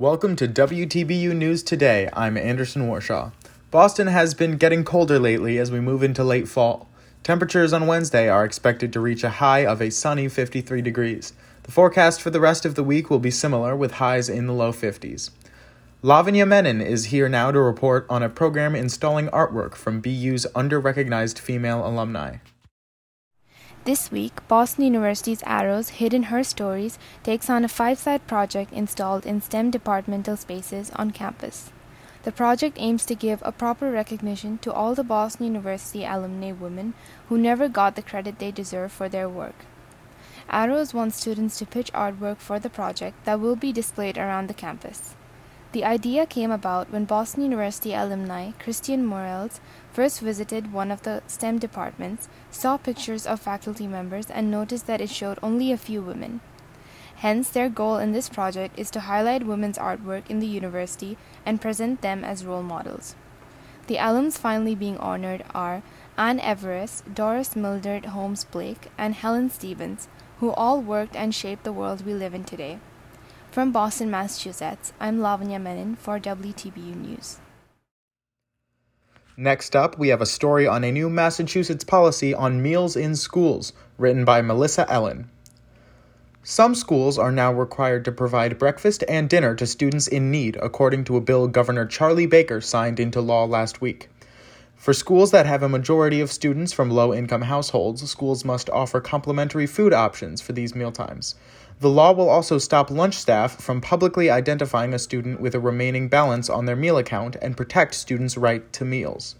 Welcome to WTBU News Today. I'm Anderson Warshaw. Boston has been getting colder lately as we move into late fall. Temperatures on Wednesday are expected to reach a high of a sunny 53 degrees. The forecast for the rest of the week will be similar with highs in the low 50s. Lavanya Menon is here now to report on a program installing artwork from BU's under-recognized female alumni. This week, Boston University's Arrows Hidden Her Stories takes on a five side project installed in STEM departmental spaces on campus. The project aims to give a proper recognition to all the Boston University alumni women who never got the credit they deserve for their work. Arrows wants students to pitch artwork for the project that will be displayed around the campus. The idea came about when Boston University alumni Christian Morels first visited one of the STEM departments, saw pictures of faculty members, and noticed that it showed only a few women. Hence, their goal in this project is to highlight women's artwork in the university and present them as role models. The alums finally being honored are Anne Everest, Doris Mildred Holmes Blake, and Helen Stevens, who all worked and shaped the world we live in today. From Boston, Massachusetts, I'm Lavanya Menon for WTBU News. Next up, we have a story on a new Massachusetts policy on meals in schools, written by Melissa Ellen. Some schools are now required to provide breakfast and dinner to students in need, according to a bill Governor Charlie Baker signed into law last week. For schools that have a majority of students from low income households, schools must offer complimentary food options for these mealtimes. The law will also stop lunch staff from publicly identifying a student with a remaining balance on their meal account and protect students' right to meals.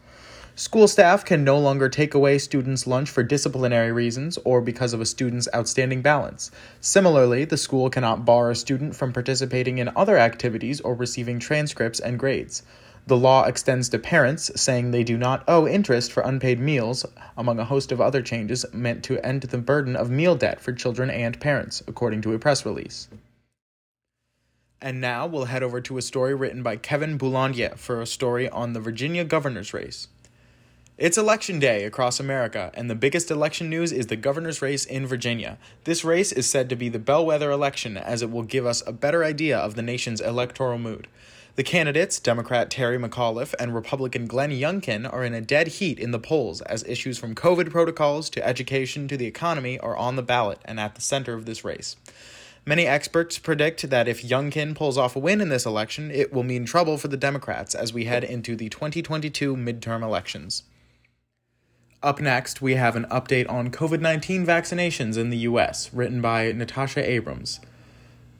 School staff can no longer take away students' lunch for disciplinary reasons or because of a student's outstanding balance. Similarly, the school cannot bar a student from participating in other activities or receiving transcripts and grades. The law extends to parents, saying they do not owe interest for unpaid meals, among a host of other changes meant to end the burden of meal debt for children and parents, according to a press release. And now we'll head over to a story written by Kevin Boulandier for a story on the Virginia governor's race. It's election day across America, and the biggest election news is the governor's race in Virginia. This race is said to be the bellwether election as it will give us a better idea of the nation's electoral mood. The candidates, Democrat Terry McAuliffe and Republican Glenn Youngkin, are in a dead heat in the polls as issues from COVID protocols to education to the economy are on the ballot and at the center of this race. Many experts predict that if Youngkin pulls off a win in this election, it will mean trouble for the Democrats as we head into the 2022 midterm elections. Up next, we have an update on COVID 19 vaccinations in the U.S., written by Natasha Abrams.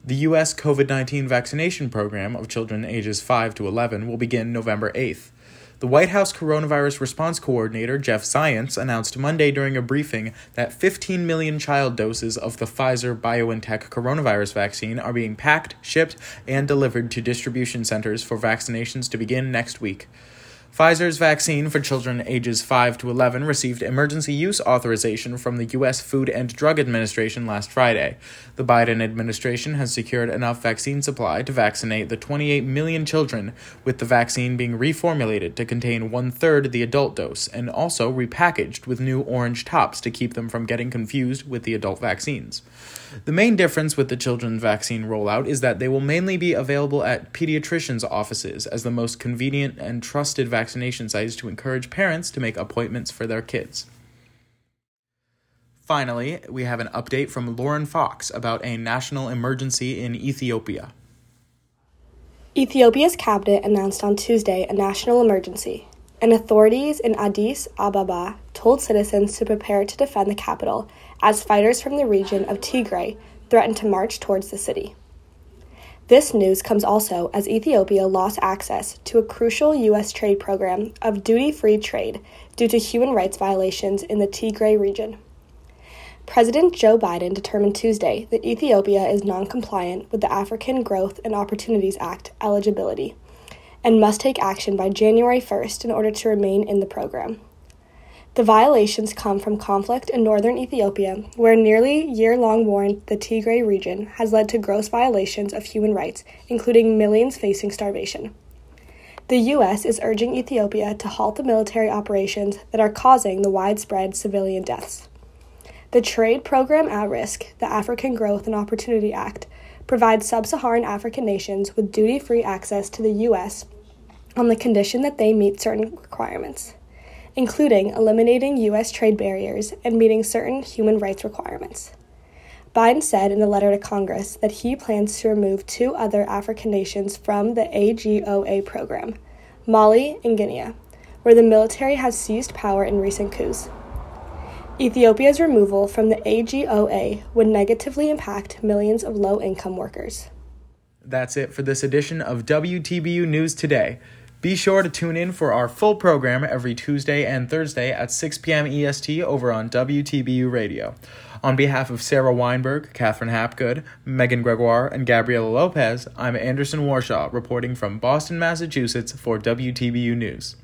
The U.S. COVID 19 vaccination program of children ages 5 to 11 will begin November 8th. The White House Coronavirus Response Coordinator, Jeff Zients announced Monday during a briefing that 15 million child doses of the Pfizer BioNTech coronavirus vaccine are being packed, shipped, and delivered to distribution centers for vaccinations to begin next week. Pfizer's vaccine for children ages 5 to 11 received emergency use authorization from the U.S. Food and Drug Administration last Friday. The Biden administration has secured enough vaccine supply to vaccinate the 28 million children, with the vaccine being reformulated to contain one third the adult dose and also repackaged with new orange tops to keep them from getting confused with the adult vaccines. The main difference with the children's vaccine rollout is that they will mainly be available at pediatricians' offices as the most convenient and trusted vaccination sites to encourage parents to make appointments for their kids. Finally, we have an update from Lauren Fox about a national emergency in Ethiopia. Ethiopia's cabinet announced on Tuesday a national emergency, and authorities in Addis Ababa told citizens to prepare to defend the capital as fighters from the region of Tigray threatened to march towards the city. This news comes also as Ethiopia lost access to a crucial U.S. trade program of duty free trade due to human rights violations in the Tigray region. President Joe Biden determined Tuesday that Ethiopia is non compliant with the African Growth and Opportunities Act eligibility and must take action by January 1st in order to remain in the program. The violations come from conflict in northern Ethiopia, where nearly year long war in the Tigray region has led to gross violations of human rights, including millions facing starvation. The U.S. is urging Ethiopia to halt the military operations that are causing the widespread civilian deaths. The trade program at risk, the African Growth and Opportunity Act, provides sub Saharan African nations with duty free access to the U.S. on the condition that they meet certain requirements, including eliminating U.S. trade barriers and meeting certain human rights requirements. Biden said in a letter to Congress that he plans to remove two other African nations from the AGOA program Mali and Guinea, where the military has seized power in recent coups. Ethiopia's removal from the AGOA would negatively impact millions of low income workers. That's it for this edition of WTBU News Today. Be sure to tune in for our full program every Tuesday and Thursday at 6 p.m. EST over on WTBU Radio. On behalf of Sarah Weinberg, Catherine Hapgood, Megan Gregoire, and Gabriela Lopez, I'm Anderson Warshaw reporting from Boston, Massachusetts for WTBU News.